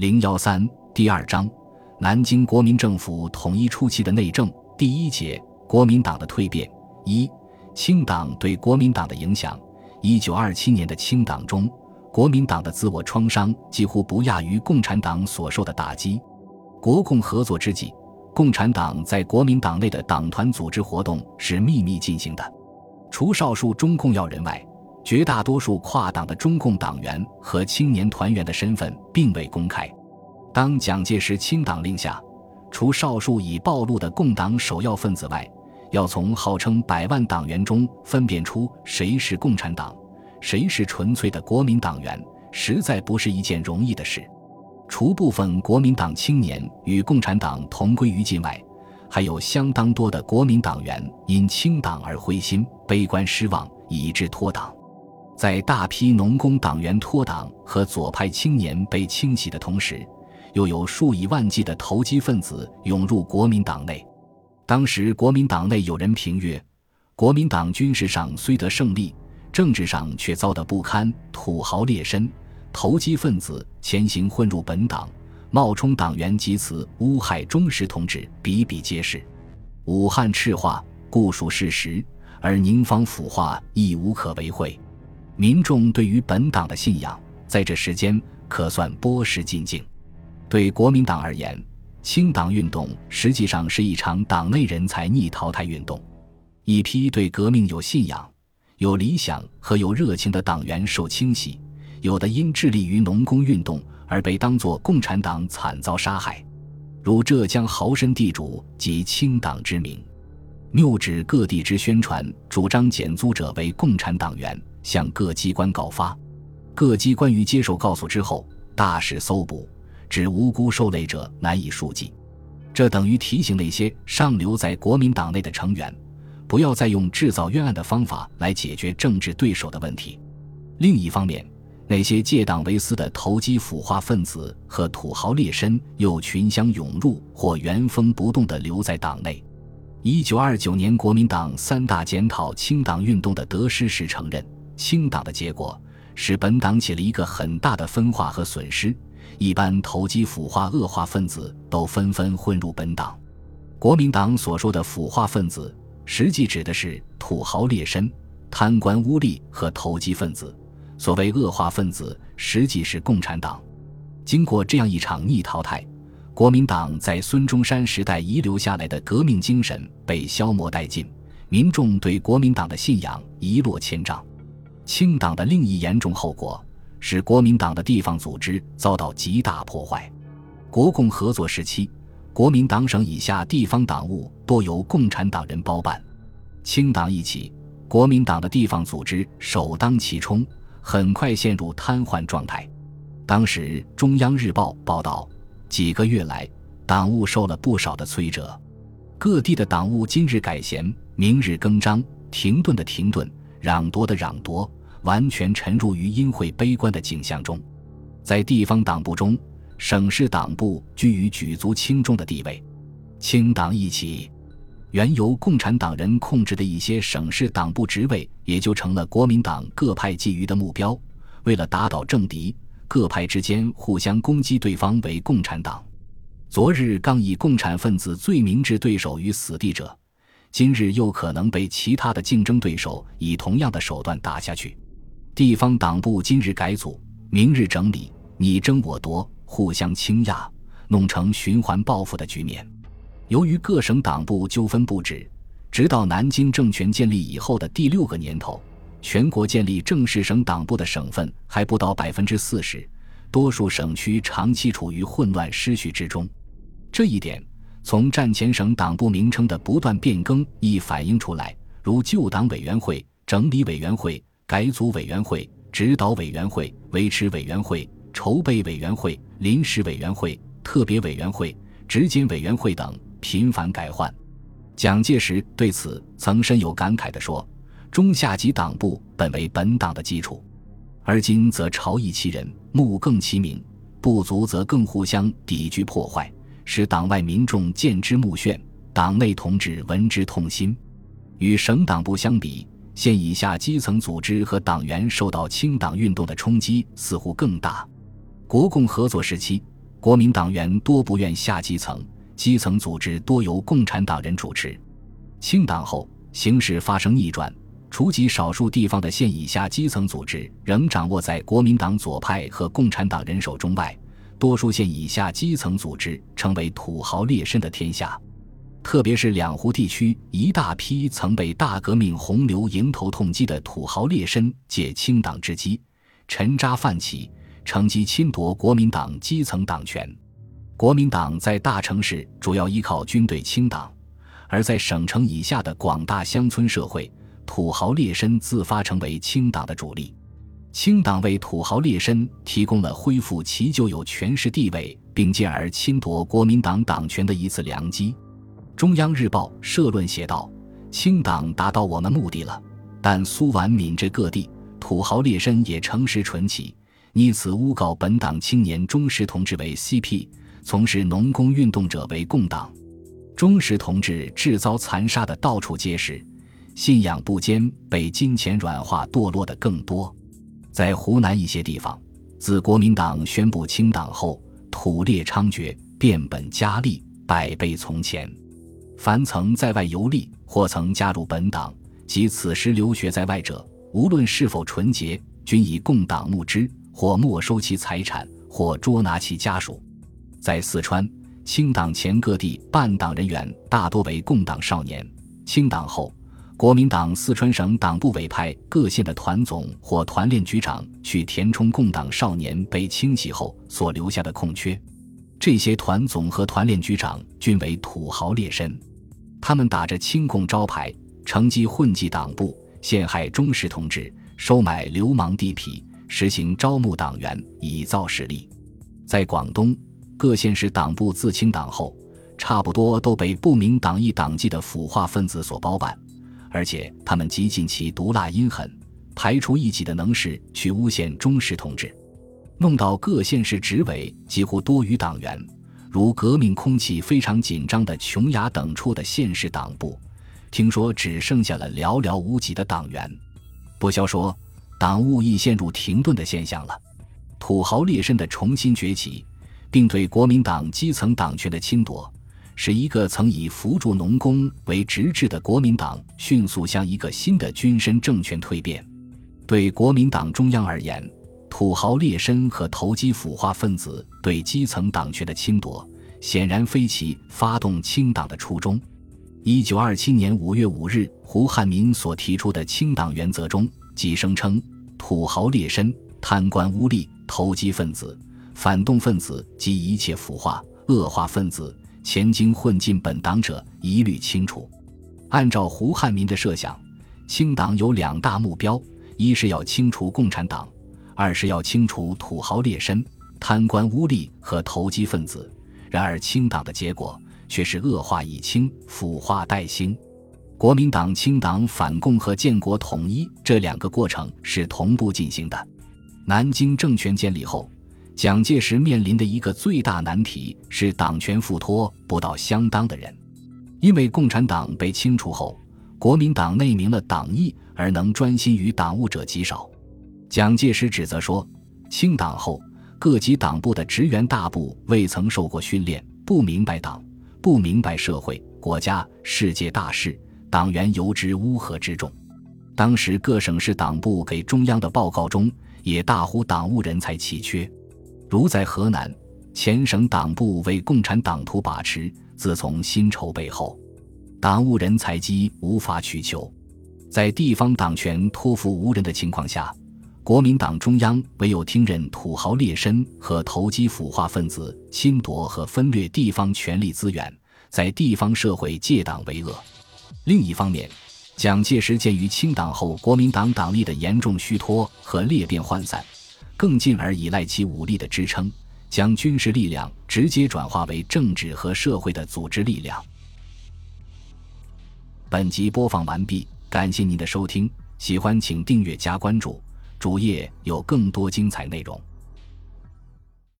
零幺三第二章，南京国民政府统一初期的内政第一节，国民党的蜕变一，清党对国民党的影响。一九二七年的清党中，国民党的自我创伤几乎不亚于共产党所受的打击。国共合作之际，共产党在国民党内的党团组织活动是秘密进行的，除少数中共要人外。绝大多数跨党的中共党员和青年团员的身份并未公开。当蒋介石清党令下，除少数已暴露的共党首要分子外，要从号称百万党员中分辨出谁是共产党，谁是纯粹的国民党员，实在不是一件容易的事。除部分国民党青年与共产党同归于尽外，还有相当多的国民党员因清党而灰心、悲观、失望，以致脱党。在大批农工党员脱党和左派青年被清洗的同时，又有数以万计的投机分子涌入国民党内。当时国民党内有人评曰：“国民党军事上虽得胜利，政治上却遭得不堪，土豪劣绅、投机分子潜行混入本党，冒充党员及此诬害忠实同志，比比皆是。武汉赤化固属事实，而宁方腐化亦无可为讳。”民众对于本党的信仰，在这时间可算波石尽境。对国民党而言，清党运动实际上是一场党内人才逆淘汰运动。一批对革命有信仰、有理想和有热情的党员受清洗，有的因致力于农工运动而被当作共产党惨遭杀害，如浙江豪绅地主及清党之名，谬指各地之宣传，主张减租者为共产党员。向各机关告发，各机关于接受告诉之后，大肆搜捕，指无辜受累者难以数计。这等于提醒那些尚留在国民党内的成员，不要再用制造冤案的方法来解决政治对手的问题。另一方面，那些借党为私的投机腐化分子和土豪劣绅又群相涌入，或原封不动地留在党内。一九二九年国民党三大检讨清党运动的得失时承认。清党的结果使本党起了一个很大的分化和损失，一般投机腐化恶化分子都纷纷混入本党。国民党所说的腐化分子，实际指的是土豪劣绅、贪官污吏和投机分子；所谓恶化分子，实际是共产党。经过这样一场逆淘汰，国民党在孙中山时代遗留下来的革命精神被消磨殆尽，民众对国民党的信仰一落千丈。清党的另一严重后果是国民党的地方组织遭到极大破坏。国共合作时期，国民党省以下地方党务多由共产党人包办。清党一起，国民党的地方组织首当其冲，很快陷入瘫痪状态。当时，《中央日报》报道，几个月来，党务受了不少的摧折，各地的党务今日改弦，明日更张，停顿的停顿，攘夺的攘夺。完全沉入于阴晦悲观的景象中，在地方党部中，省市党部居于举足轻重的地位。清党一起，原由共产党人控制的一些省市党部职位，也就成了国民党各派觊觎的目标。为了打倒政敌，各派之间互相攻击对方为共产党。昨日刚以共产分子最明智对手于死地者，今日又可能被其他的竞争对手以同样的手段打下去。地方党部今日改组，明日整理，你争我夺，互相倾轧，弄成循环报复的局面。由于各省党部纠纷不止，直到南京政权建立以后的第六个年头，全国建立正式省党部的省份还不到百分之四十，多数省区长期处于混乱失序之中。这一点从战前省党部名称的不断变更亦反映出来，如旧党委员会、整理委员会。改组委员会、指导委员会、维持委员会、筹备委员会、临时委员会、特别委员会、执监委员会等频繁改换。蒋介石对此曾深有感慨地说：“中下级党部本为本党的基础，而今则朝议其人，目更其名，不足则更互相抵拒破坏，使党外民众见之目眩，党内同志闻之痛心。与省党部相比。”县以下基层组织和党员受到清党运动的冲击似乎更大。国共合作时期，国民党员多不愿下基层，基层组织多由共产党人主持。清党后，形势发生逆转，除极少数地方的县以下基层组织仍掌握在国民党左派和共产党人手中外，多数县以下基层组织成为土豪劣绅的天下。特别是两湖地区一大批曾被大革命洪流迎头痛击的土豪劣绅，借清党之机，沉渣泛起，乘机侵夺国民党基层党权。国民党在大城市主要依靠军队清党，而在省城以下的广大乡村社会，土豪劣绅自发成为清党的主力。清党为土豪劣绅提供了恢复其旧有权势地位，并进而侵夺国民党党权的一次良机。中央日报社论写道：“清党达到我们目的了，但苏皖闽浙各地土豪劣绅也乘势蠢起，逆此诬告本党青年忠实同志为 CP，从事农工运动者为共党。忠实同志致遭残杀的到处皆是，信仰不坚，被金钱软化堕落的更多。在湖南一些地方，自国民党宣布清党后，土劣猖獗，变本加厉，百倍从前。”凡曾在外游历或曾加入本党及此时留学在外者，无论是否纯洁，均以共党募之，或没收其财产，或捉拿其家属。在四川，清党前各地办党人员大多为共党少年。清党后，国民党四川省党部委派各县的团总或团练局长去填充共党少年被清洗后所留下的空缺。这些团总和团练局长均为土豪劣绅。他们打着清共招牌，乘机混迹党部，陷害忠实同志，收买流氓地痞，实行招募党员，以造势力。在广东各县市党部自清党后，差不多都被不明党义党纪的腐化分子所包办，而且他们极尽其毒辣阴狠、排除异己的能事去诬陷忠实同志，弄到各县市执委几乎多于党员。如革命空气非常紧张的琼崖等处的县市党部，听说只剩下了寥寥无几的党员。不消说，党务亦陷入停顿的现象了。土豪劣绅的重新崛起，并对国民党基层党权的侵夺，使一个曾以扶助农工为直至的国民党迅速向一个新的军绅政权蜕变。对国民党中央而言，土豪劣绅和投机腐化分子对基层党权的侵夺，显然非其发动清党的初衷。一九二七年五月五日，胡汉民所提出的清党原则中，即声称土豪劣绅、贪官污吏、投机分子、反动分子及一切腐化恶化分子，前经混进本党者，一律清除。按照胡汉民的设想，清党有两大目标：一是要清除共产党。二是要清除土豪劣绅、贪官污吏和投机分子，然而清党的结果却是恶化已清，腐化待兴。国民党清党、反共和建国统一这两个过程是同步进行的。南京政权建立后，蒋介石面临的一个最大难题是党权付托不到相当的人，因为共产党被清除后，国民党内明了党意而能专心于党务者极少。蒋介石指责说，清党后各级党部的职员大部未曾受过训练，不明白党，不明白社会、国家、世界大事，党员由之乌合之众。当时各省市党部给中央的报告中也大呼党务人才奇缺，如在河南，前省党部为共产党徒把持，自从新筹备后，党务人才机无法取求，在地方党权托付无人的情况下。国民党中央唯有听任土豪劣绅和投机腐化分子侵夺和分掠地方权力资源，在地方社会借党为恶。另一方面，蒋介石鉴于清党后国民党党力的严重虚脱和裂变涣散，更进而依赖其武力的支撑，将军事力量直接转化为政治和社会的组织力量。本集播放完毕，感谢您的收听，喜欢请订阅加关注。主页有更多精彩内容。